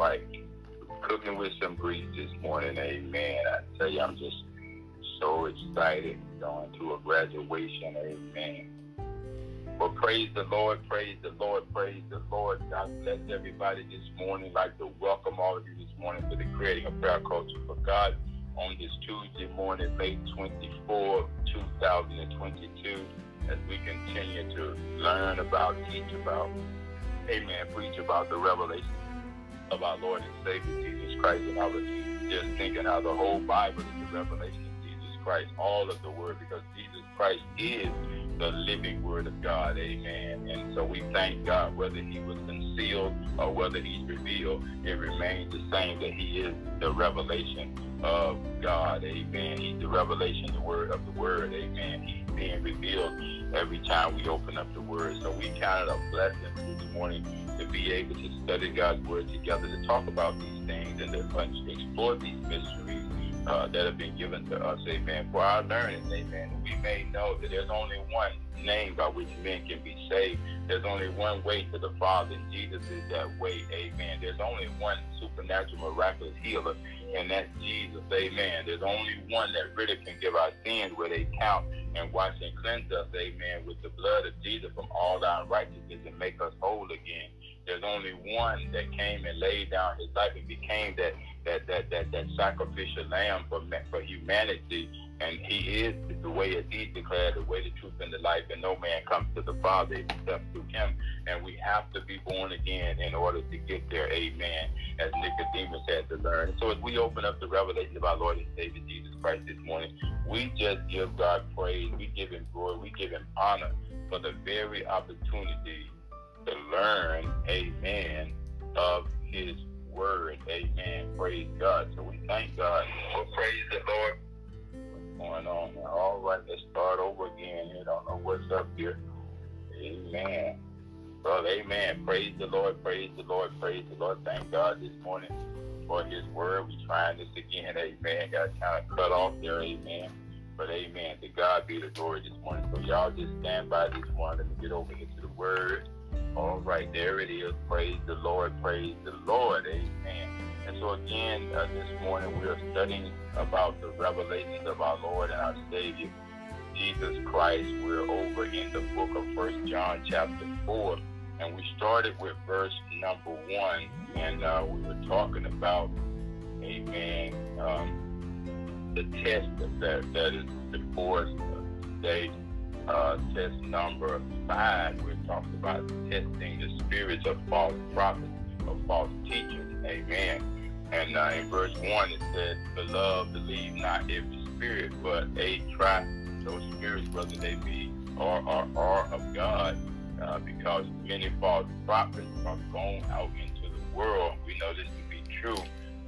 right. Cooking with some grease this morning, amen. I tell you, I'm just so excited going to a graduation, amen. Well, praise the Lord, praise the Lord, praise the Lord. God bless everybody this morning. I'd like to welcome all of you this morning to the Creating a Prayer Culture for God on this Tuesday morning, May 24, 2022, as we continue to learn about, teach about, amen, preach about the revelation of our Lord and Savior Jesus Christ. And I was just thinking how the whole Bible is the revelation of Jesus Christ, all of the Word, because Jesus Christ is the living Word of God. Amen. And so we thank God, whether He was concealed or whether He's revealed, it remains the same that He is the revelation of God. Amen. He's the revelation, the Word of the Word. Amen. He's being revealed every time we open up the Word. So we count it a blessing this morning to be able to study God's Word together, to talk about these things and to explore these mysteries uh, that have been given to us, amen, for our learning, amen. We may know that there's only one name by which men can be saved. There's only one way to the Father, and Jesus is that way, amen. There's only one supernatural, miraculous healer, and that's Jesus, amen. There's only one that really can give our sins where they count and wash and cleanse us, amen, with the blood of Jesus from all our righteousness and make us whole again. There's only one that came and laid down his life and became that that that that, that sacrificial lamb for for humanity. And he is the way as he declared, the way, the truth, and the life, and no man comes to the Father except through him. And we have to be born again in order to get there. Amen. As Nicodemus had to learn. So as we open up the revelation of our Lord and Savior Jesus Christ this morning, we just give God praise. We give him glory. We give him honor for the very opportunity to learn, amen, of his word. Amen. Praise God. So we thank God. Well, praise the Lord. What's going on now? All right, let's start over again. You don't know what's up here. Amen. Well, amen. Praise the Lord. Praise the Lord. Praise the Lord. Thank God this morning for his word. we trying this again. Amen. Got kind of cut off there. Amen. But amen. To God be the glory this morning. So y'all just stand by this morning. Let me get over into the word. All right, there it is. Praise the Lord. Praise the Lord. Amen. And so again, uh, this morning we are studying about the revelations of our Lord and our Savior, Jesus Christ. We're over in the book of First John chapter 4. And we started with verse number 1. And uh, we were talking about, amen, um, the test that, that is before us today uh, test number five, we talked about testing the spirits of false prophets, of false teachers. Amen. And uh, in verse 1, it says, Beloved, believe not every spirit, but a try those spirits, whether they be or are, are of God, uh, because many false prophets are gone out into the world. We know this to be true.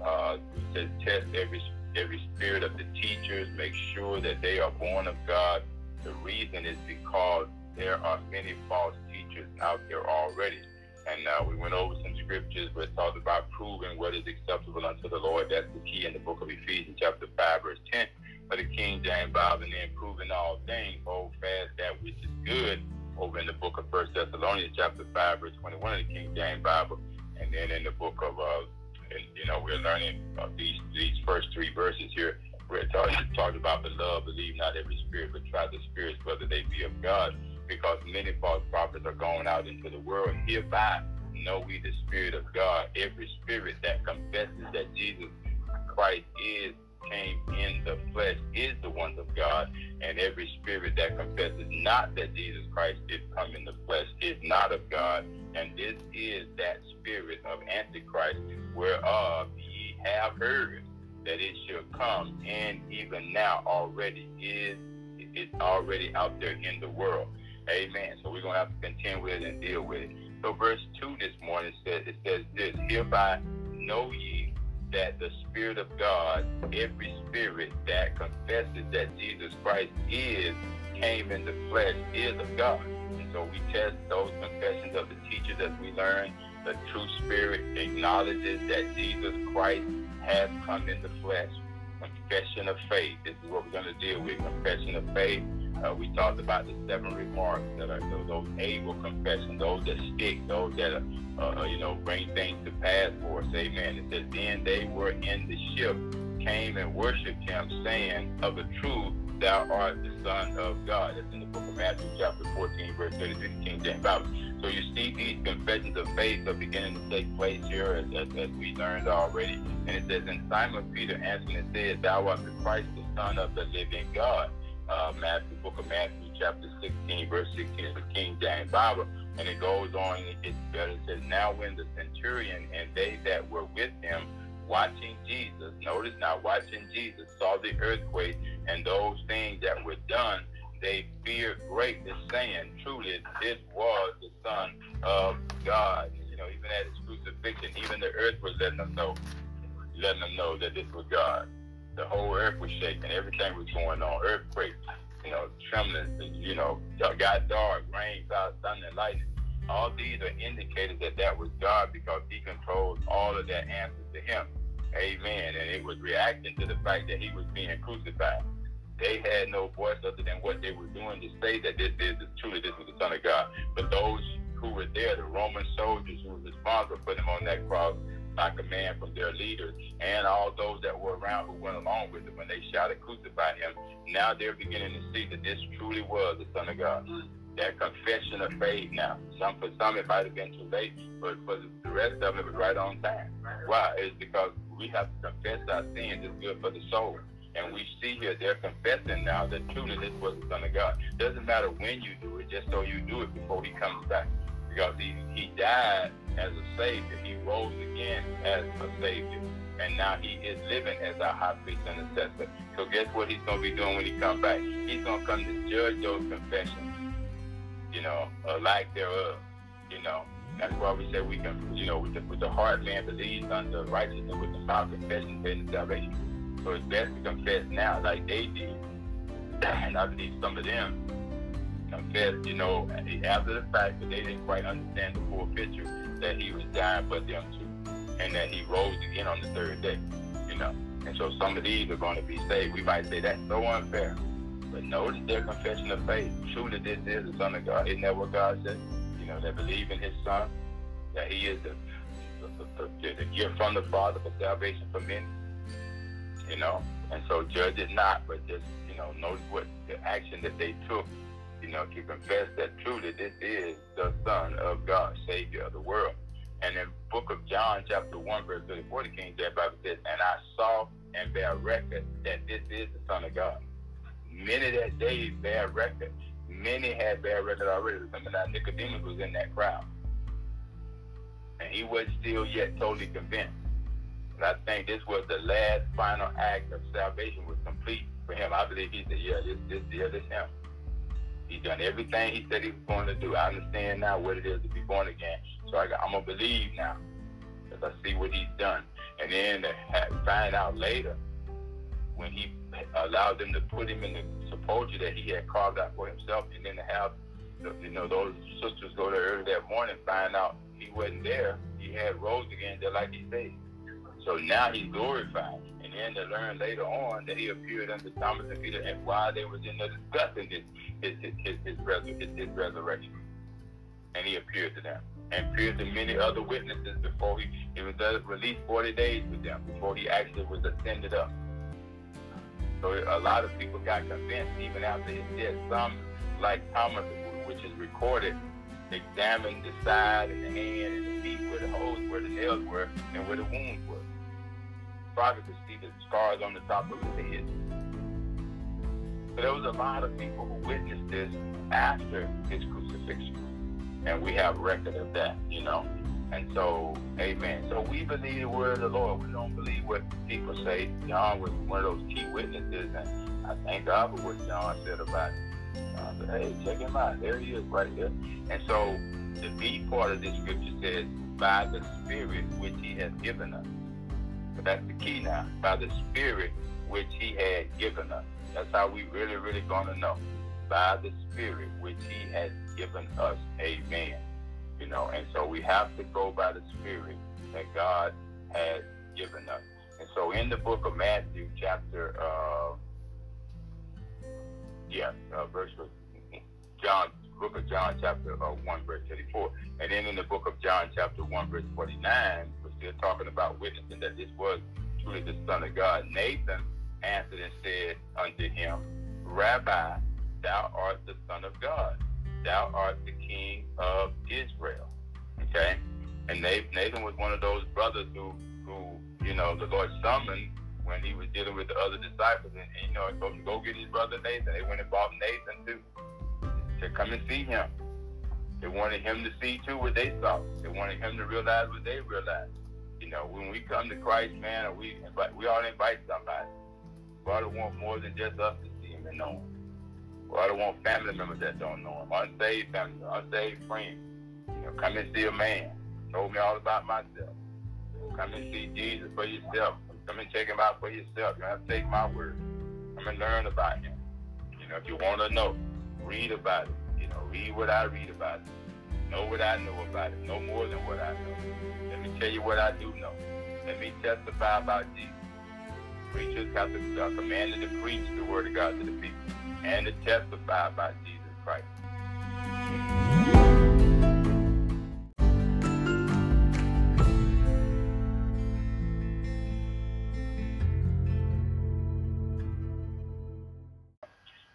Uh, it test every every spirit of the teachers, make sure that they are born of God the reason is because there are many false teachers out there already. And uh, we went over some scriptures where it talks about proving what is acceptable unto the Lord. That's the key in the book of Ephesians, chapter 5, verse 10 for the King James Bible, and then proving all things, hold fast that which is good over in the book of First Thessalonians, chapter 5, verse 21 of the King James Bible. And then in the book of, uh, and, you know, we're learning uh, these, these first three verses here where it talks, talks about the love, believe not every spirit, but try the spirits whether they be of God, because many false prophets are going out into the world. Hereby know we the Spirit of God. Every spirit that confesses that Jesus Christ is came in the flesh is the one of God, and every spirit that confesses not that Jesus Christ did come in the flesh is not of God, and this is that spirit of Antichrist whereof ye have heard that it should come, and even now already is it's already out there in the world. Amen. So we're gonna have to contend with it and deal with it. So verse two this morning says it says this: Hereby know ye that the Spirit of God, every spirit that confesses that Jesus Christ is came in the flesh, is of God. And so we test those confessions of the teachers as we learn. The true spirit acknowledges that Jesus Christ has come in the flesh. Confession of faith. This is what we're going to deal with. Confession of faith. Uh, we talked about the seven remarks that are those, those able confessions, those that stick, those that are, uh, you know, bring things to pass for us. Amen. It says, then they were in the ship, came and worshipped him, saying, of a truth, thou art the Son of God. That's in the book of Matthew, chapter 14, verse 33, King James Bible. So you see these confessions of faith are beginning to take place here, as, as, as we learned already. And it says, and Simon Peter answered and said, Thou art the Christ, the Son of the living God. Uh, Matthew, book of Matthew, chapter 16, verse 16 of the King James Bible. And it goes on, it gets better. It says, Now when the centurion and they that were with him watching Jesus, notice now watching Jesus, saw the earthquake and those things that were done, they feared greatly, saying, Truly, this was the Son of God. You know, even at his crucifixion, even the earth was letting them know, letting them know that this was God. The whole earth was shaking. Everything was going on. Earthquakes, you know, trembling, you know, got dark, rain, clouds, thunder, and lightning. All these are indicators that that was God because he controls all of that answers to him. Amen. And it was reacting to the fact that he was being crucified. They had no voice other than what they were doing to say that this is truly this was the Son of God. But those who were there, the Roman soldiers who were responsible for him on that cross, by command from their leaders, and all those that were around who went along with them when they shouted, crucify him. Now they're beginning to see that this truly was the Son of God. That confession of faith now. Some for some it might have been too late, but for the rest of them it was right on time. Why? It's because we have to confess our sins. It's good for the soul. And we see here they're confessing now that truly this was the Son of God. Doesn't matter when you do it, just so you do it before he comes back. Because he, he died as a Savior. He rose again as a Savior. And now he is living as our high priest and intercessor. So guess what he's to be doing when he comes back? He's to come to judge those confessions, you know, or lack thereof, you know. That's why we say we can, you know, with the, with the heart man believes unto righteousness, with the mouth confession and salvation. So it's best to confess now, like they did. And I believe some of them confessed, you know, after the fact that they didn't quite understand the full picture that he was dying for them too, and that he rose again on the third day, you know. And so some of these are going to be saved. We might say that's so unfair. But notice their confession of faith. Truly, this is the Son of God. Isn't that what God said? You know, they believe in His Son, that He is the, the, the, the gift from the Father for salvation for men you know. And so judge it not, but just, you know, notice what the action that they took, you know, to confess that truly this is the Son of God, Savior of the world. And in book of John, chapter 1, verse 34, the King James Bible says, And I saw and bear record that this is the Son of God. Many that day bear record. Many had bear record already. Remember that Nicodemus was in that crowd. And he was still yet totally convinced. I think this was the last final act of salvation was complete for him. I believe he said, yeah, this, this, yeah, this him. He's done everything he said he was going to do. I understand now what it is to be born again. So I I'm going to believe now because I see what he's done. And then to have, find out later when he allowed them to put him in the sepulchre that he had carved out for himself and then to have, you know, those sisters go there early that morning find out he wasn't there. He had rose again just like he said. So now he's glorified. And then to learn later on that he appeared unto Thomas and Peter and while they was in there discussing his his his his, his, his, his, resurrection. And he appeared to them. And appeared to many other witnesses before he, he was released 40 days with them, before he actually was ascended up. So a lot of people got convinced even after his death. Some, like Thomas, which is recorded, examined the side and the hand and the feet where the holes, where the nails were, and where the wounds were prophet could see the scars on the top of his head. So there was a lot of people who witnessed this after his crucifixion. And we have record of that, you know. And so, amen. So we believe the word of the Lord. We don't believe what people say. John was one of those key witnesses, and I thank God for what John said about. Uh, but, hey, check him out. There he is right there. And so the B part of this scripture says, by the Spirit which he has given us. But that's the key now. By the Spirit which He had given us. That's how we really, really gonna know. By the Spirit which He has given us. Amen. You know, and so we have to go by the Spirit that God has given us. And so in the book of Matthew, chapter uh, yeah, uh, verse John, book of John, chapter uh, 1, verse 34. And then in the book of John, chapter 1, verse 49, we're talking about witnessing that this was truly the Son of God. Nathan answered and said unto him, Rabbi, thou art the Son of God. Thou art the King of Israel. Okay? And Nathan was one of those brothers who, who you know, the Lord summoned when he was dealing with the other disciples. And, and you know, told him go get his brother Nathan. They went and bought Nathan too. To come and see him. They wanted him to see too what they saw. They wanted him to realize what they realized. Know, when we come to Christ, man, we invite, we all invite somebody. God want more than just us to see him and know him. God want family members that don't know him, unsaved family, unsaved friends. You know, come and see a man. Told me all about myself. Come and see Jesus for yourself. Come and check him out for yourself. You don't have to take my word. Come and learn about him. You know, if you want to know, read about it. You know, read what I read about it. Know what I know about it. Know more than what I know. Let me tell you what I do know. Let me testify about Jesus. Preachers have to uh, commanded to preach the word of God to the people and to testify about Jesus Christ.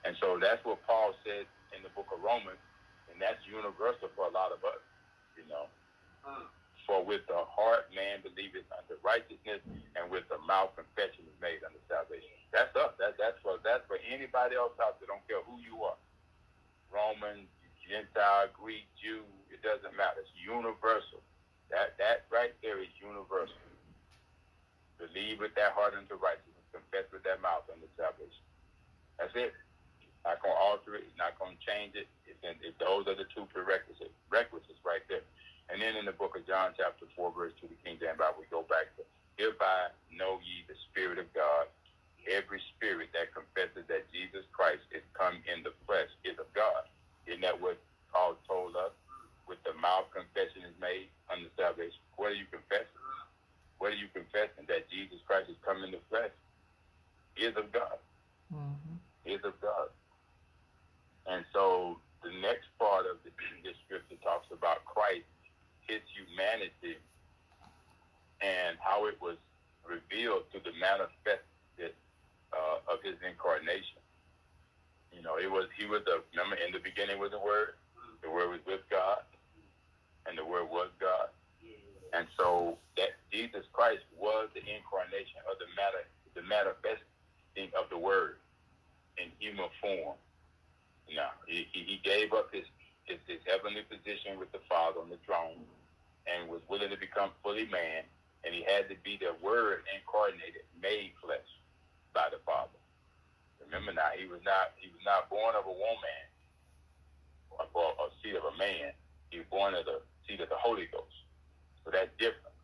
And so that's what Paul said in the book of Romans, and that's universal for a lot of us, you know. Mm. For with the heart man believeth unto righteousness, and with the mouth confession is made unto salvation. That's us. That, that's for that's for anybody else out there. Don't care who you are, Roman, Gentile, Greek, Jew. It doesn't matter. It's universal. That that right there is universal. Believe with that heart unto righteousness. Confess with that mouth unto salvation. That's it. Not gonna alter it. Not gonna change it. In, it, those are the two prerequisites. Requisites right there. And then in the book of John, chapter 4, verse 2, the King James Bible, we go back to, Hereby know ye the Spirit of God. Every spirit that confesses that Jesus Christ is come in the flesh is of God. Isn't that what Paul told us? With the mouth, confession is made unto salvation. What are you confessing? What are you confessing? That Jesus Christ is come in the flesh is of God. Mm-hmm. Is of God. And so the next part of the, the scripture talks about Christ his humanity and how it was revealed through the manifested uh, of his incarnation. You know, it was he was the remember in the beginning was the word, the word was with God, and the word was God. And so that Jesus Christ was the incarnation of the matter, the manifesting of the word in human form. Now he, he gave up his, his his heavenly position with the Father on the throne and was willing to become fully man, and he had to be the Word incarnated, made flesh by the Father. Remember now, he was not he was not born of a woman or, a seed of a man. He was born of the seed of the Holy Ghost. So that's different.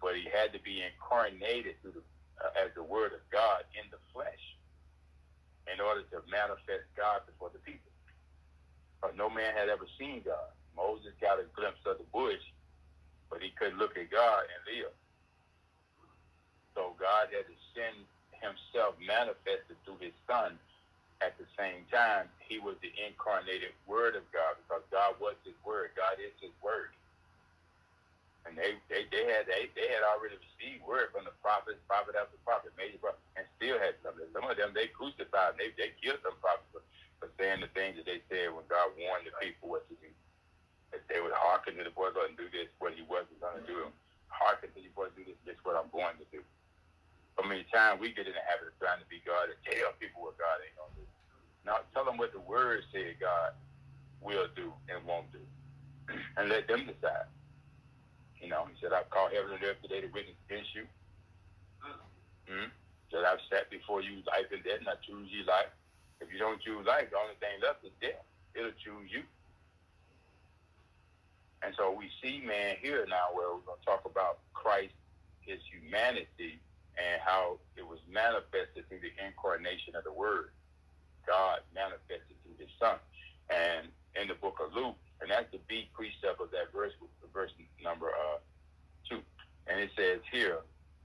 But he had to be incarnated through the, uh, as the Word of God in the flesh in order to manifest God before the people. But no man had ever seen God. Moses got a glimpse of the bush, but he couldn't look at God and live. So God had to send himself manifested through his son. At the same time, he was the incarnated word of God because God was his word. God is his word. And they, they, they had they, they had already received word from the prophets, prophet after prophet, major prophet, and still had some. Some of them they crucified, they they killed some prophets for, for saying the things that they said when God warned the people what to do if they would hearken to the voice and do this, what he wasn't going to do. Hearken to your voice, do this, this is what I'm going to do. So many times we get in the habit of trying to be God and tell people what God ain't going to do. Now tell them what the word said God will do and won't do. and let them decide. Know, he said, I've called heaven and earth today to witness against you. Mm-hmm. Said, I've sat before you life and death, and I choose you life. If you don't choose life, the only thing left is death. It'll choose you. And so we see, man, here now where we're going to talk about Christ, his humanity, and how it was manifested through the incarnation of the Word. God manifested through his Son. And in the book of Luke, and that's the B precept of that verse, verse number uh, two. And it says here,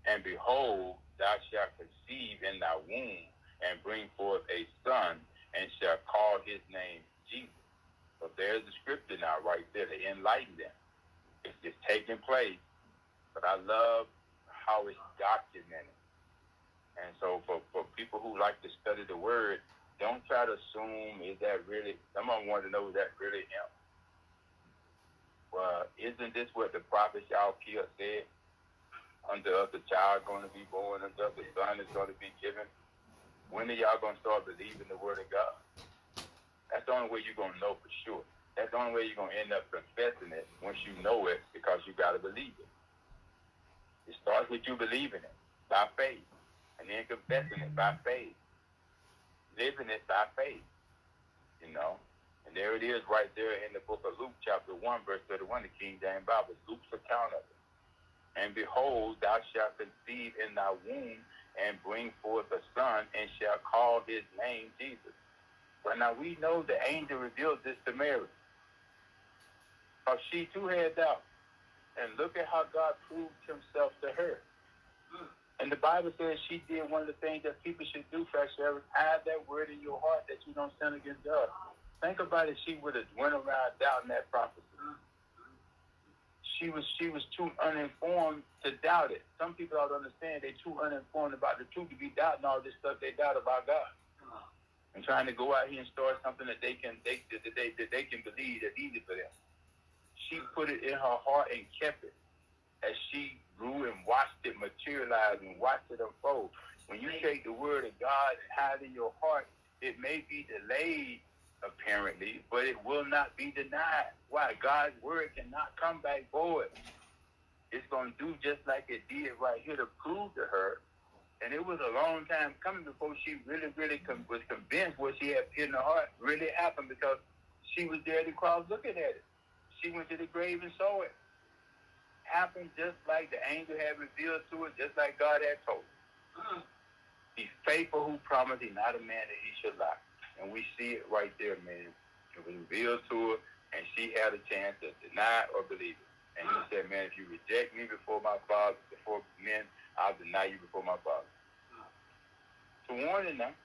and behold, thou shalt conceive in thy womb and bring forth a son, and shall call his name Jesus. So there's the scripture now, right there, to enlighten them. It's, just taking place, but I love how it's documented. And so, for, for people who like to study the word, don't try to assume is that really. Someone wanted to know is that really him well, isn't this what the prophet Yahweh said? Unto us child going to be born, unto us son is going to be given. When are y'all going to start believing the word of God? That's the only way you're going to know for sure. That's the only way you're going to end up confessing it once you know it because you got to believe it. It starts with you believing it by faith and then confessing it by faith, living it by faith, you know. And there it is right there in the book of Luke, chapter 1, verse 31, the King James Bible, Luke's account of it. And behold, thou shalt conceive in thy womb and bring forth a son, and shall call his name Jesus. But now we know the angel revealed this to Mary. Because she too had doubt. And look at how God proved himself to her. And the Bible says she did one of the things that people should do, Pastor Hide that word in your heart that you don't sin against God. Think about it. She would have went around doubting that prophecy. She was she was too uninformed to doubt it. Some people don't understand they're too uninformed about the truth to be doubting all this stuff they doubt about God. And trying to go out here and start something that they can they that they that they can believe that's easy for them. She put it in her heart and kept it as she grew and watched it materialize and watched it unfold. When you take the word of God and hide in your heart, it may be delayed apparently, but it will not be denied. Why? God's word cannot come back void. It's going to do just like it did right here to prove to her. And it was a long time coming before she really, really com- was convinced what she had in her heart really happened because she was there at the cross looking at it. She went to the grave and saw it. Happened just like the angel had revealed to her, just like God had told her. He's faithful who promised, he's not a man that he should lie. And we see it right there, man. It was revealed to her, and she had a chance to deny or believe it. And he said, man, if you reject me before my father, before men, I'll deny you before my father. So warning them.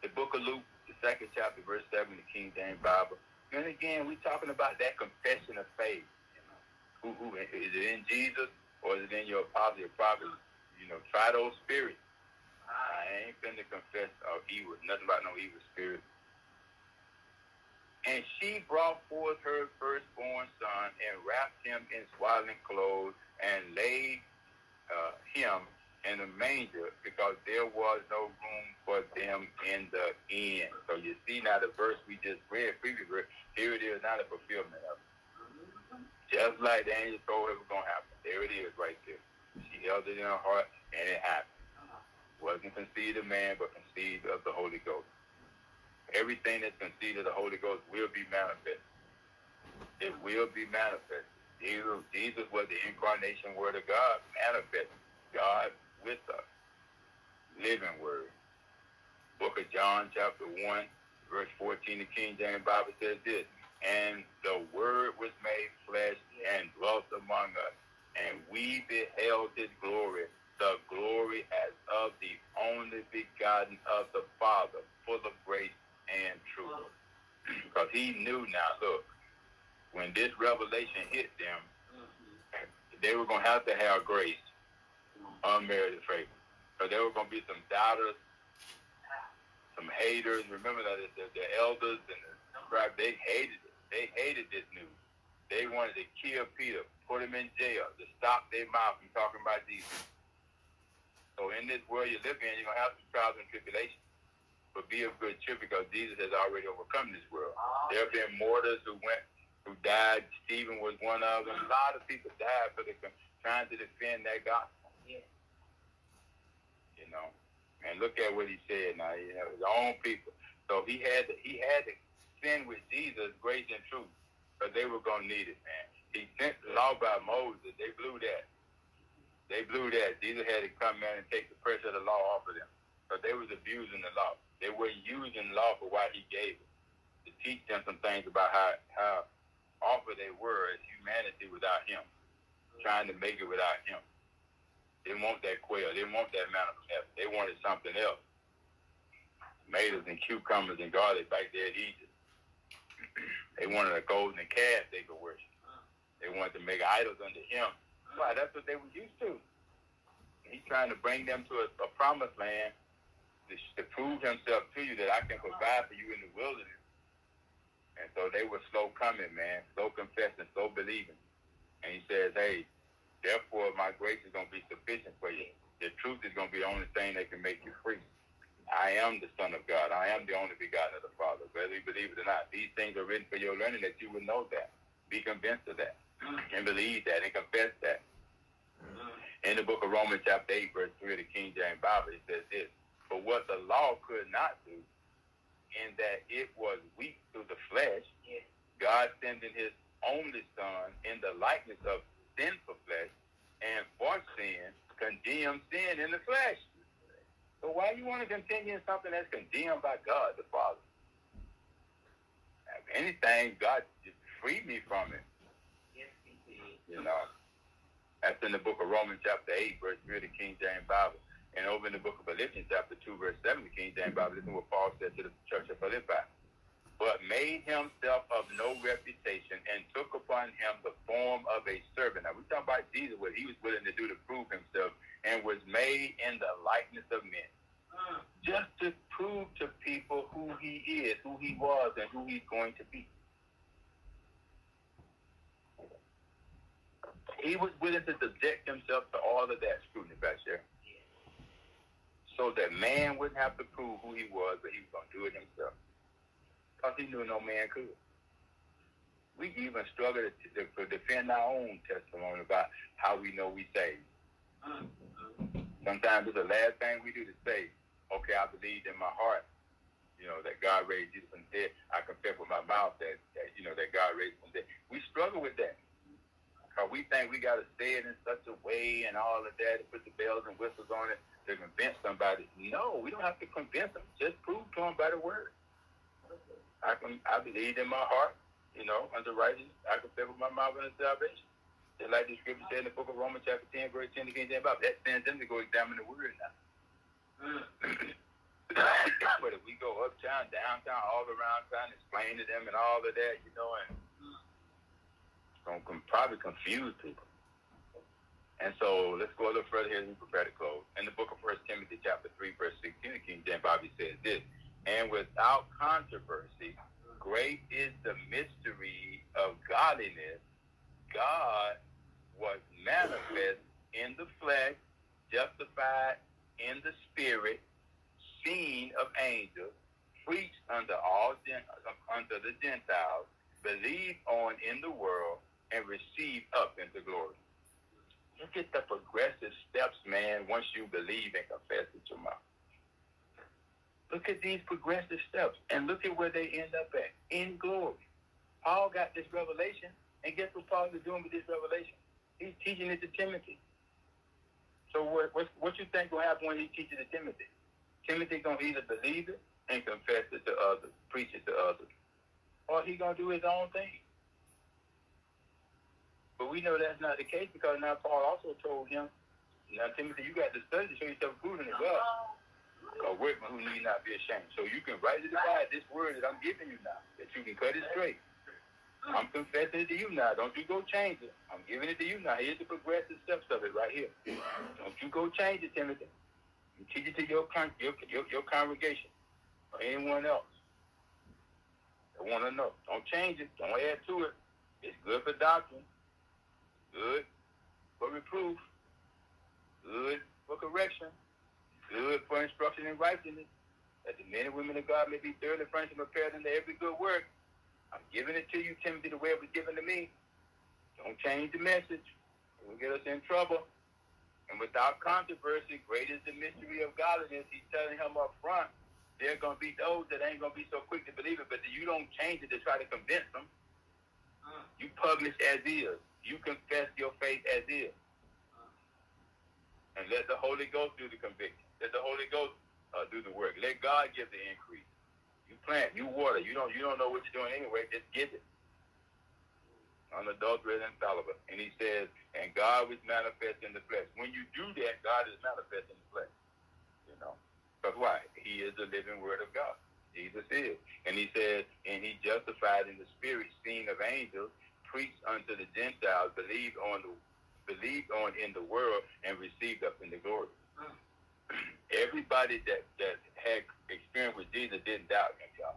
The book of Luke, the second chapter, verse 7, the King James Bible. And again, we're talking about that confession of faith. Who, who, is it in Jesus or is it in your apostle, your prophet? You know, try those spirits. I ain't finna confess of evil, nothing about no evil spirit. And she brought forth her firstborn son and wrapped him in swaddling clothes and laid uh, him in a manger because there was no room for them in the inn. So you see now the verse we just read, previous verse, here it is, now the fulfillment of it. Just like the angel told it was going to happen. There it is right there. She held it in her heart and it happened wasn't conceived of man, but conceived of the Holy Ghost. Everything that's conceived of the Holy Ghost will be manifest. It will be manifest. Jesus, Jesus was the incarnation word of God, manifest. God with us. Living word. Book of John, chapter 1, verse 14, the King James Bible says this, and the word was made flesh and dwelt among us, and we beheld his glory, the glory as of the only begotten of the Father, full of grace and truth. Because he knew now, look, when this revelation hit them, mm-hmm. they were going to have to have grace, unmerited favor. Because there were going to be some doubters, some haters. Remember that the, the elders and the scribes, they hated it. They hated this news. They wanted to kill Peter, put him in jail, to stop their mouth from talking about Jesus. So in this world you live in, you're gonna have some trials and tribulations. But be of good cheer because Jesus has already overcome this world. There have been martyrs who went who died. Stephen was one of them. A lot of people died for the trying to defend that gospel. Yeah. You know. And look at what he said now, you know, his own people. So he had to he had to sin with Jesus, grace and truth. But they were gonna need it, man. He sent the law by Moses. They blew that. They blew that. Jesus had to come in and take the pressure of the law off of them. But they was abusing the law. They were using law for what he gave it. To teach them some things about how, how awful they were as humanity without him. Trying to make it without him. They want that quail. They want that manna from heaven. They wanted something else. Tomatoes and cucumbers and garlic back there at Egypt. They wanted a golden calf they could worship. They wanted to make idols unto him. Why? That's what they were used to. He's trying to bring them to a, a promised land to, to prove himself to you that I can provide for you in the wilderness. And so they were slow coming, man, slow confessing, slow believing. And he says, hey, therefore my grace is going to be sufficient for you. The truth is going to be the only thing that can make you free. I am the Son of God. I am the only begotten of the Father. Whether you believe it or not, these things are written for your learning that you would know that. Be convinced of that. And believe that and confess that. In the book of Romans chapter 8, verse 3 of the King James Bible, it says this, For what the law could not do, in that it was weak through the flesh, God sending his only son in the likeness of sinful flesh, and for sin, condemned sin in the flesh. So why you want to continue in something that's condemned by God the Father? If anything, God just freed me from it. Yes, he did. You know. That's in the book of Romans chapter 8, verse 3 of the King James Bible. And over in the book of Philippians chapter 2, verse 7 of the King James Bible, listen to what Paul said to the church of Philippi. But made himself of no reputation and took upon him the form of a servant. Now, we're talking about Jesus, what he was willing to do to prove himself, and was made in the likeness of men. Mm. Just to prove to people who he is, who he was, and who he's going to be. He was willing to subject himself to all of that scrutiny back there. So that man wouldn't have to prove who he was, but he was going to do it himself. Because he knew no man could. We even struggle to, to, to defend our own testimony about how we know we saved. Sometimes it's the last thing we do to say, okay, I believed in my heart, you know, that God raised Jesus from dead. I confess with my mouth that, that you know, that God raised from dead. We struggle with that. Because we think we got to say it in such a way and all of that, and put the bells and whistles on it to convince somebody. No, we don't have to convince them. Just prove to them by the word. I can, I believe in my heart, you know, under righteousness. I confess with my mouth unto salvation. Just like the scripture said in the book of Romans chapter 10, verse 10, the King James Bible. That sends them to go examine the word now. Mm. but if we go uptown, downtown, all around town, explain to them and all of that, you know, and going to probably confuse people. And so let's go a little further here we prepare to close. In the book of First Timothy chapter 3, verse 16, the King James Bible says this, and without controversy, great is the mystery of godliness. God was manifest in the flesh, justified in the spirit, seen of angels, preached unto all unto the Gentiles, believed on in the world, and receive up into glory. Look at the progressive steps, man, once you believe and confess with your mouth. Look at these progressive steps and look at where they end up at in glory. Paul got this revelation, and guess what Paul is doing with this revelation? He's teaching it to Timothy. So what what, what you think will happen when he teaches it to Timothy? Timothy gonna either believe it and confess it to others, preach it to others, or he gonna do his own thing. But we know that's not the case because now Paul also told him, now Timothy, you got to study to show yourself approved in it well. A workman who need not be ashamed. So you can rightly divide this word that I'm giving you now, that you can cut it straight. I'm confessing it to you now. Don't you go change it. I'm giving it to you now. Here's the progressive steps of it right here. Don't you go change it, Timothy. You teach it to your con- your, your, your congregation or anyone else that want to know. Don't change it. Don't add to it. It's good for doctrine. Good for reproof. Good for correction. Good for instruction in righteousness. That the men and women of God may be thoroughly furnished and prepared into every good work. I'm giving it to you, Timothy, the way it was given to me. Don't change the message. It will get us in trouble. And without controversy, great is the mystery of godliness. He's telling him up front, there are going to be those that ain't going to be so quick to believe it, but you don't change it to try to convince them. You publish as is. You confess your faith as is. And let the Holy Ghost do the conviction. Let the Holy Ghost uh, do the work. Let God give the increase. You plant, you water. You don't you don't know what you're doing anyway. Just give it. Unadulterated and infallible. And he says, and God was manifest in the flesh. When you do that, God is manifest in the flesh. You know. Because why? He is the living word of God. Jesus is. And he said, and he justified in the spirit, seen of angels, preached unto the Gentiles, believed on the believed on in the world, and received up in the glory. Everybody that, that had experience with Jesus didn't doubt him, y'all.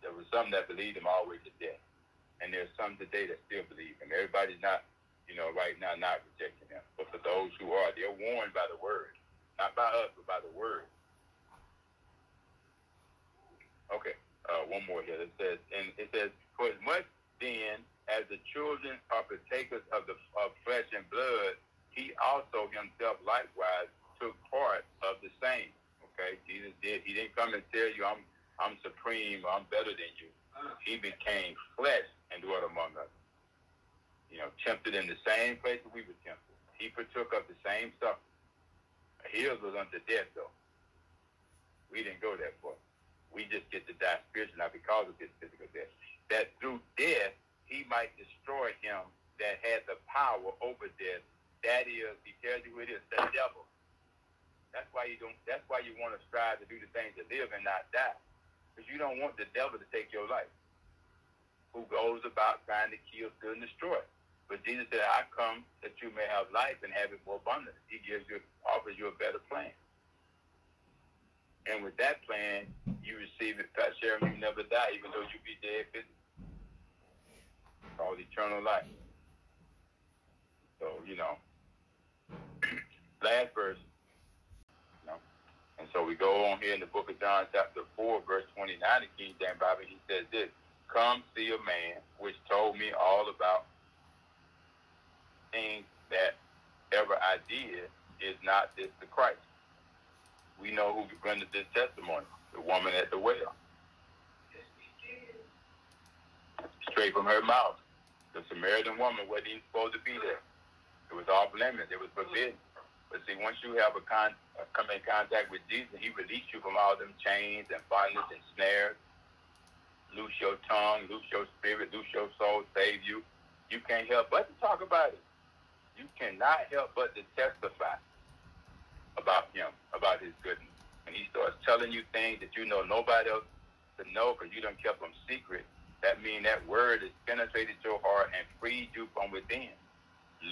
There was some that believed him all the way to death. And there's some today that still believe him. Everybody's not, you know, right now not rejecting him. But for those who are, they're warned by the word. Not by us, but by the word. Okay, uh, one more here. It says, and it says, for as much then as the children are partakers of the of flesh and blood, he also himself likewise took part of the same. Okay, Jesus did. He didn't come and tell you, "I'm I'm supreme, I'm better than you." He became flesh and dwelt among us. You know, tempted in the same place that we were tempted. He partook of the same stuff. His was unto death, though. We didn't go that far. We just get to die spiritually, not because of his physical death. That through death, he might destroy him that had the power over death. That is, he tells you who it is, the devil. That's why you don't. That's why you want to strive to do the things to live and not die, because you don't want the devil to take your life. Who goes about trying to kill, steal, and destroy. But Jesus said, "I come that you may have life and have it more abundantly." He gives you, offers you a better plan. And with that plan, you receive it, Pastor Sharon, you never die, even though you be dead physically called eternal life. So, you know, last verse, you know, and so we go on here in the book of John, chapter 4, verse 29, the King James Bible, he says this, Come see a man which told me all about things that ever I did is not this the Christ. We know who rendered this testimony, the woman at the well. Straight from her mouth the Samaritan woman wasn't even supposed to be there. It was off limits. It was forbidden. But see, once you have a con- uh, come in contact with Jesus, He released you from all them chains and bondage and snares. Loose your tongue, loose your spirit, loose your soul, save you. You can't help but to talk about it. You cannot help but to testify about Him, about His goodness. And He starts telling you things that you know nobody else to know because you don't kept them secret that means that word has penetrated your heart and freed you from within.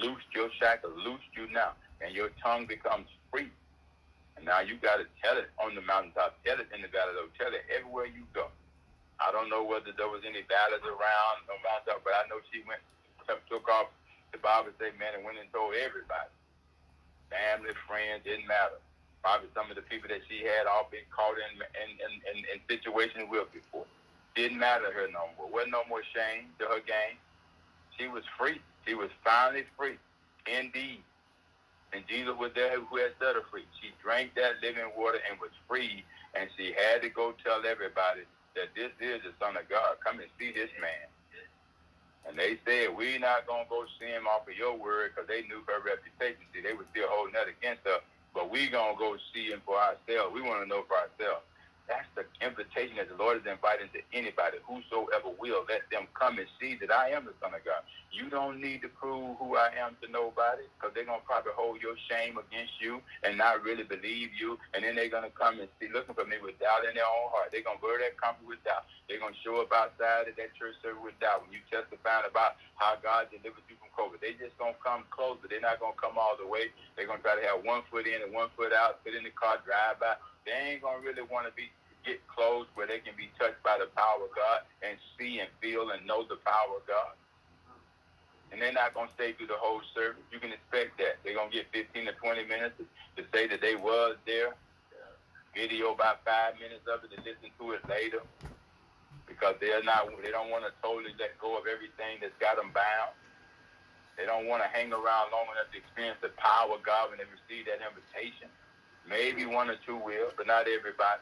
Loosed your shackles, loosed you now, and your tongue becomes free. And now you got to tell it on the mountaintop, tell it in the valley, though, tell it everywhere you go. I don't know whether there was any valleys around no mountaintop, but I know she went, took off. The Bible say, man, and went and told everybody, family, friends, didn't matter. Probably some of the people that she had all been caught in in in, in, in situations with before. Didn't matter to her no more. Wasn't no more shame to her game. She was free. She was finally free. Indeed. And Jesus was there who had set her free. She drank that living water and was free. And she had to go tell everybody that this is the Son of God. Come and see this man. And they said, we're not going to go see him off of your word because they knew her reputation. See, they were still holding that against her. But we going to go see him for ourselves. We want to know for ourselves. That's the invitation that the Lord is inviting to anybody, whosoever will, let them come and see that I am the Son of God. You don't need to prove who I am to nobody because they're going to probably hold your shame against you and not really believe you. And then they're going to come and see, looking for me with doubt in their own heart. They're going to go to that company with doubt. They're going to show up outside at that church service with doubt when you testify about how God delivered you from COVID. They just going to come closer. They're not going to come all the way. They're going to try to have one foot in and one foot out, sit in the car, drive by they ain't gonna really want to be get close where they can be touched by the power of God and see and feel and know the power of God. And they're not gonna stay through the whole service. You can expect that they're gonna get 15 to 20 minutes to, to say that they was there. Video about five minutes of it and listen to it later because they're not. They don't want to totally let go of everything that's got them bound. They don't want to hang around long enough to experience the power of God when they receive that invitation. Maybe one or two will, but not everybody.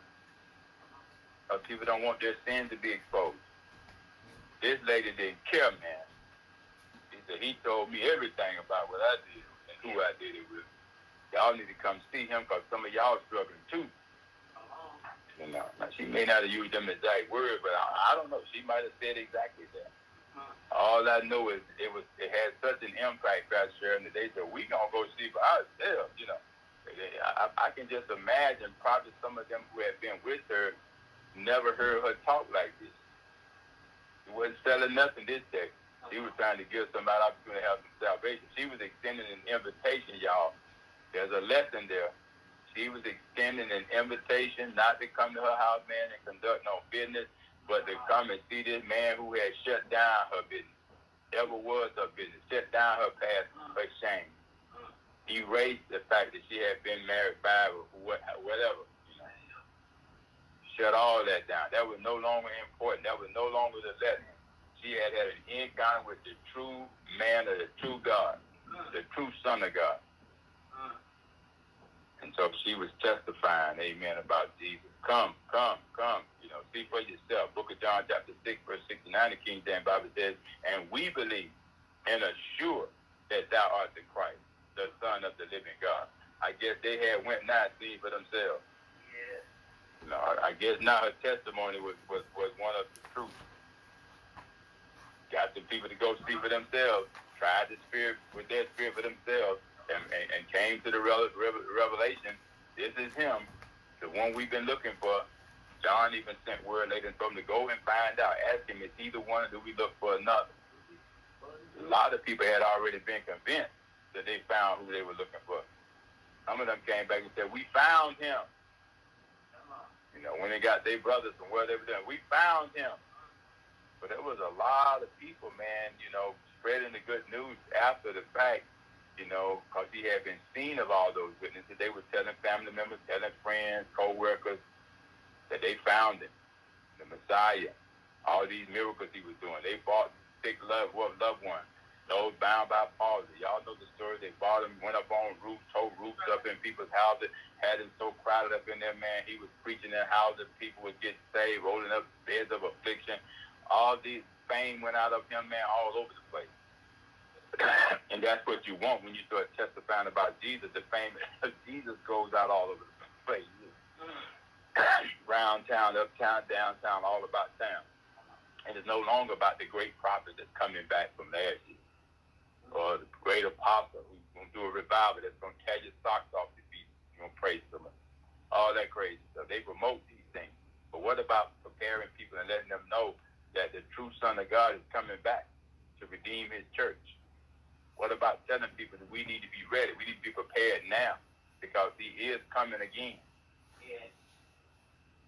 People don't want their sin to be exposed. This lady didn't care, man. He said he told me everything about what I did and who I did it with. Y'all need to come see him because some of y'all struggling too. You know, now she may not have used them exact words, but I, I don't know. She might have said exactly that. All I know is it was it had such an impact, Pastor Sharon, that they said we gonna go see for ourselves. You know, I, I can just imagine probably some of them who had been with her never heard her talk like this. She wasn't selling nothing this day. She was trying to give somebody opportunity to have some salvation. She was extending an invitation, y'all. There's a lesson there. She was extending an invitation not to come to her house, man, and conduct no business, but to come and see this man who had shut down her business, ever was her business, shut down her past, her shame. Erased the fact that she had been married five or whatever. You know. Shut all that down. That was no longer important. That was no longer the lesson. She had had an encounter with the true man of the true God, the true Son of God. And so she was testifying, amen, about Jesus. Come, come, come. You know, see for yourself. Book of John, chapter 6, verse 69, the King James Bible says, And we believe and assure that thou art the Christ, the Son of the living God. I guess they had went not see for themselves. Yeah. Know, I, I guess now her testimony was, was, was one of the truth. Got the people to go see for themselves, tried the spirit with their spirit for themselves, and, and, and came to the revelation, this is him, the one we've been looking for. John even sent word later told him to go and find out. Ask him, is he the one or do we look for another? A lot of people had already been convinced that they found who they were looking for. Some of them came back and said, we found him. You know, when they got their brothers from where they were doing, we found him. But there was a lot of people, man, you know, spreading the good news after the fact you know, because he had been seen of all those witnesses. They were telling family members, telling friends, co-workers that they found him, the Messiah, all these miracles he was doing. They bought sick loved, loved ones, those bound by palsy. Y'all know the story. They bought him, went up on roofs, towed roofs up in people's houses, had him so crowded up in there, man. He was preaching in houses. People would get saved, rolling up beds of affliction. All these fame went out of him, man, all over the place and that's what you want when you start testifying about Jesus. The fame of Jesus goes out all over the place. Round town, uptown, downtown, all about town. And it's no longer about the great prophet that's coming back from year. Or the great apostle who's going to do a revival that's going to tear your socks off your feet. You're going to praise them. All that crazy stuff. They promote these things. But what about preparing people and letting them know that the true Son of God is coming back to redeem his church? What about telling people that we need to be ready? We need to be prepared now because he is coming again. Yeah.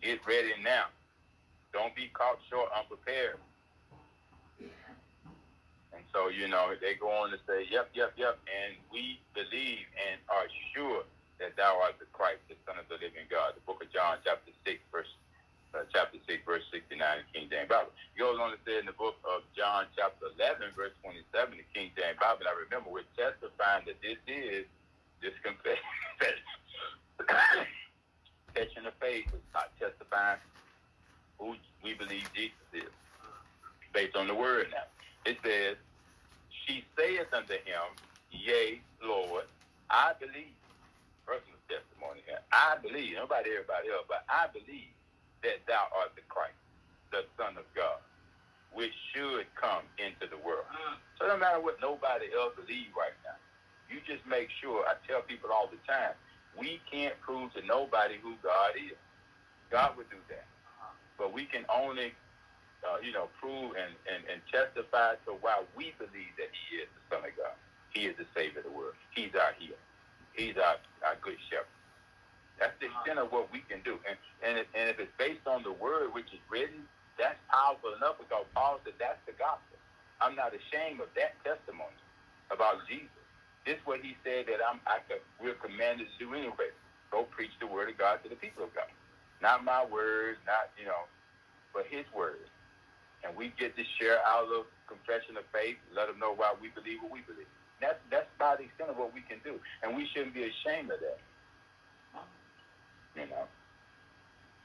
Get ready now. Don't be caught short unprepared. And so, you know, they go on to say, yep, yep, yep. And we believe and are sure that thou art the Christ, the Son of the living God. The book of John, chapter 6, verse uh, chapter 6, verse 69 in King James Bible. He goes on to say in the book of John, chapter 11, verse 27 in King James Bible, I remember we're testifying that this is this confession. confession of faith is not testifying who we believe Jesus is, based on the word now. It says, She saith unto him, Yea, Lord, I believe. Personal testimony here. I believe. Nobody, everybody else, but I believe that thou art the Christ, the Son of God, which should come into the world. So no matter what nobody else believes right now, you just make sure, I tell people all the time, we can't prove to nobody who God is. God would do that. But we can only, uh, you know, prove and, and, and testify to why we believe that he is the Son of God. He is the Savior of the world. He's our healer. He's our, our good shepherd. That's the extent of what we can do. And and if, and if it's based on the word which is written, that's powerful enough because Paul said that's the gospel. I'm not ashamed of that testimony about Jesus. This is what he said that I'm I could, we're commanded to do anyway. Go preach the word of God to the people of God. Not my words, not you know, but his word. And we get to share our little confession of faith, let them know why we believe what we believe. That's that's about the extent of what we can do. And we shouldn't be ashamed of that. You know.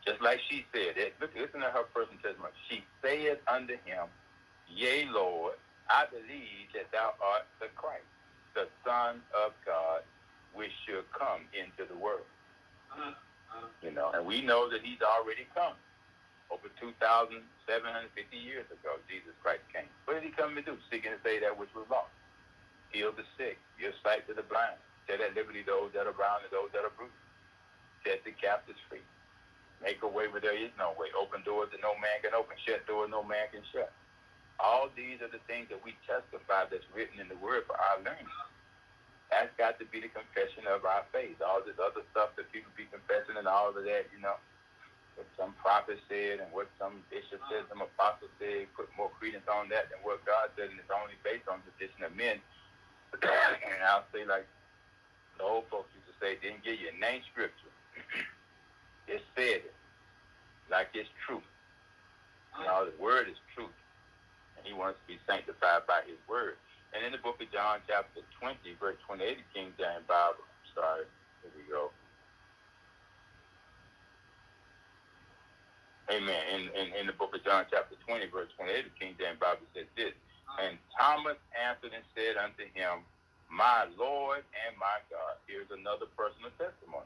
Just like she said, it, look, listen to her personal testimony. She said unto him, Yea, Lord, I believe that thou art the Christ, the Son of God, which should come into the world. Uh, uh, you know, and we know that he's already come. Over 2,750 years ago, Jesus Christ came. What did he come to do? Seeking to save that which was lost. Heal the sick, give sight to the blind, set at liberty those that are bound and those that are bruised set the captives free. make a way where there is no way, open doors that no man can open, shut doors no man can shut. All these are the things that we testify that's written in the Word for our learning. That's got to be the confession of our faith. All this other stuff that people be confessing and all of that, you know, what some prophet said and what some bishop said, some apostle said, put more credence on that than what God said, and it's only based on tradition of men. and I'll say like the old folks used to say, didn't give you a name scripture. it said it like it's truth. You know, the word is truth. And he wants to be sanctified by his word. And in the book of John, chapter 20, verse 28, the King James Bible. Sorry, here we go. Amen. In, in, in the book of John, chapter 20, verse 28, the King James Bible says this. And Thomas answered and said unto him, My Lord and my God. Here's another personal testimony.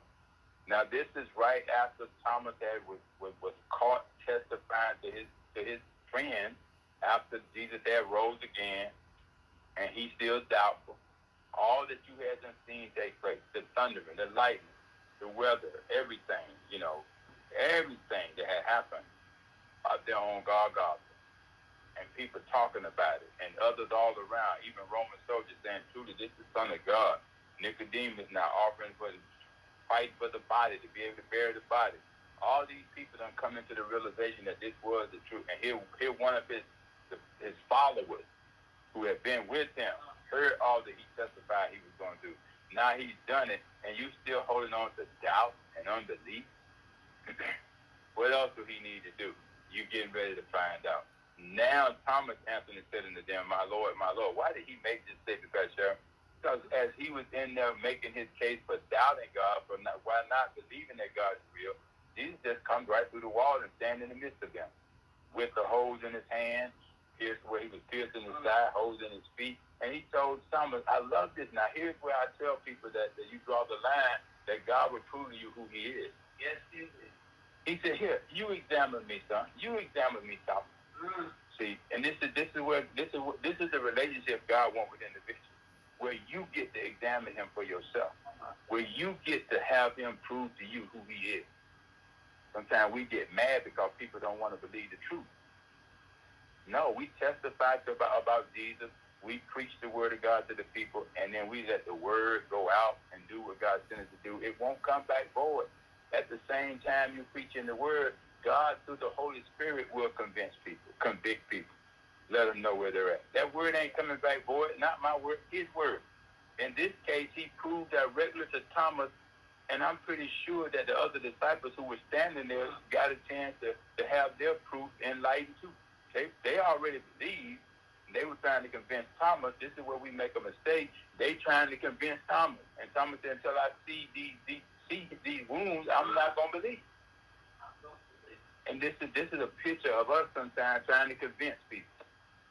Now, this is right after Thomas had was, was, was caught testifying to his to his friend after Jesus had rose again, and he's still doubtful. All that you had seen take place, the thunder and the lightning, the weather, everything, you know, everything that had happened out there on Golgotha, and people talking about it, and others all around, even Roman soldiers saying, truly, this is the Son of God. Nicodemus now offering for the fight for the body, to be able to bury the body. All these people don't come into the realization that this was the truth. And here, here one of his his followers who had been with him heard all that he testified he was going to do. Now he's done it, and you still holding on to doubt and unbelief. What else do he need to do? You getting ready to find out. Now Thomas and said unto them, My Lord, my Lord, why did he make this statement, Pastor? Because as he was in there making his case for doubting God, for not, why not believing that God is real, Jesus just comes right through the wall and stands in the midst of them with the holes in his hand, pierced where he was pierced in his side, holes in his feet. And he told Thomas, I love this. Now, here's where I tell people that, that you draw the line that God will prove to you who he is. Yes, he is. He said, Here, you examine me, son. You examine me, son." Mm. See, and this is this is where this is this is the relationship God wants with individuals where you get to examine him for yourself, where you get to have him prove to you who he is. Sometimes we get mad because people don't want to believe the truth. No, we testify to about, about Jesus. We preach the word of God to the people, and then we let the word go out and do what God sent us to do. It won't come back void. At the same time you preach in the word, God through the Holy Spirit will convince people, convict people let them know where they're at. That word ain't coming back void, not my word, his word. In this case, he proved directly to Thomas, and I'm pretty sure that the other disciples who were standing there got a chance to, to have their proof enlightened too. They, they already believed. And they were trying to convince Thomas. This is where we make a mistake. They trying to convince Thomas, and Thomas said, "Until I see these, these see these wounds, I'm not gonna believe." And this is this is a picture of us sometimes trying to convince people.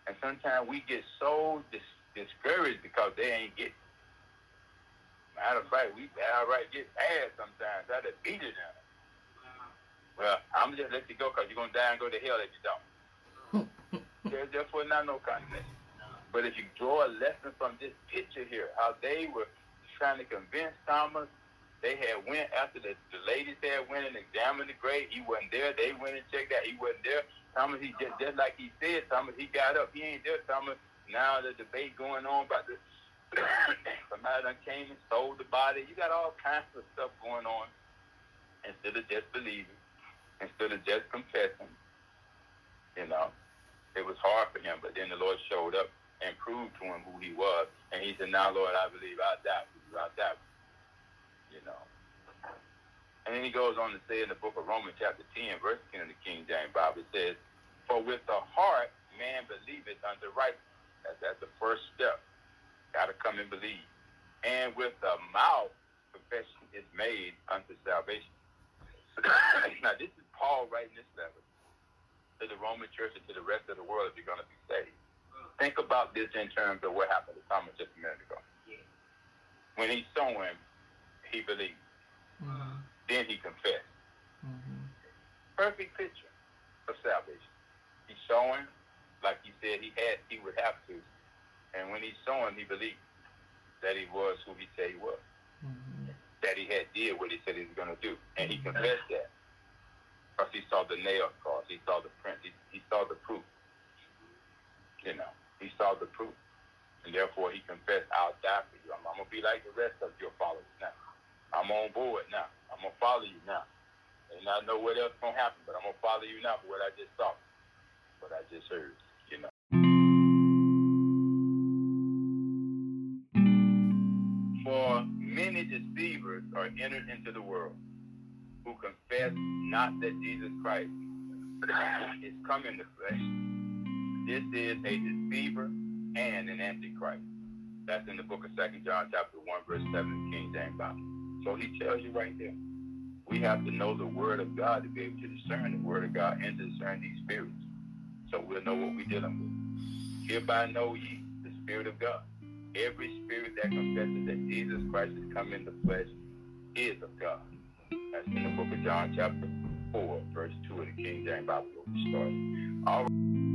And sometimes we get so dis- discouraged because they ain't get. Matter of fact, we outright get mad sometimes. I just beat it down. Well, I'm just let you go because you're gonna die and go to hell if you don't. There's therefore not no condemnation. But if you draw a lesson from this picture here, how they were trying to convince Thomas, they had went after the, the ladies had went and examined the grave. He wasn't there. They went and checked out. He wasn't there. Thomas, he just, just like he said, Thomas, he got up. He ain't there, Thomas. Now the debate going on about the somebody done came and sold the body. You got all kinds of stuff going on instead of just believing, instead of just confessing. You know, it was hard for him, but then the Lord showed up and proved to him who he was. And he said, Now, Lord, I believe I'll die for you. I'll die for you. You know. And then he goes on to say in the book of Romans, chapter 10, verse 10 of the King James Bible, it says, For with the heart man believeth unto righteousness. That's, that's the first step. Got to come and believe. And with the mouth, confession is made unto salvation. now, this is Paul writing this letter to the Roman church and to the rest of the world if you're going to be saved. Think about this in terms of what happened to Thomas just a minute ago. Yeah. When he saw him, he believed. Mm-hmm. Then he confessed. Mm-hmm. Perfect picture of salvation. He saw him like he said he had, he would have to. And when he saw him, he believed that he was who he said he was. Mm-hmm. That he had did what he said he was going to do. And he confessed that. Because he saw the nail scars. He saw the print. He, he saw the proof. You know, he saw the proof. And therefore he confessed, I'll die for you. I'm, I'm going to be like the rest of your followers now. I'm on board now. I'm to follow you now. And I know what else to happen, but I'm to follow you now for what I just saw, what I just heard, you know. For many deceivers are entered into the world who confess not that Jesus Christ is come in the flesh. This is a deceiver and an antichrist. That's in the book of Second John chapter 1, verse 7, King James Bible. So he tells you right there. We have to know the word of God to be able to discern the word of God and discern these spirits. So we'll know what we're dealing with. Hereby know ye the spirit of God. Every spirit that confesses that Jesus Christ has come in the flesh is of God. That's in the book of John chapter 4, verse 2 of the King James Bible started. All right.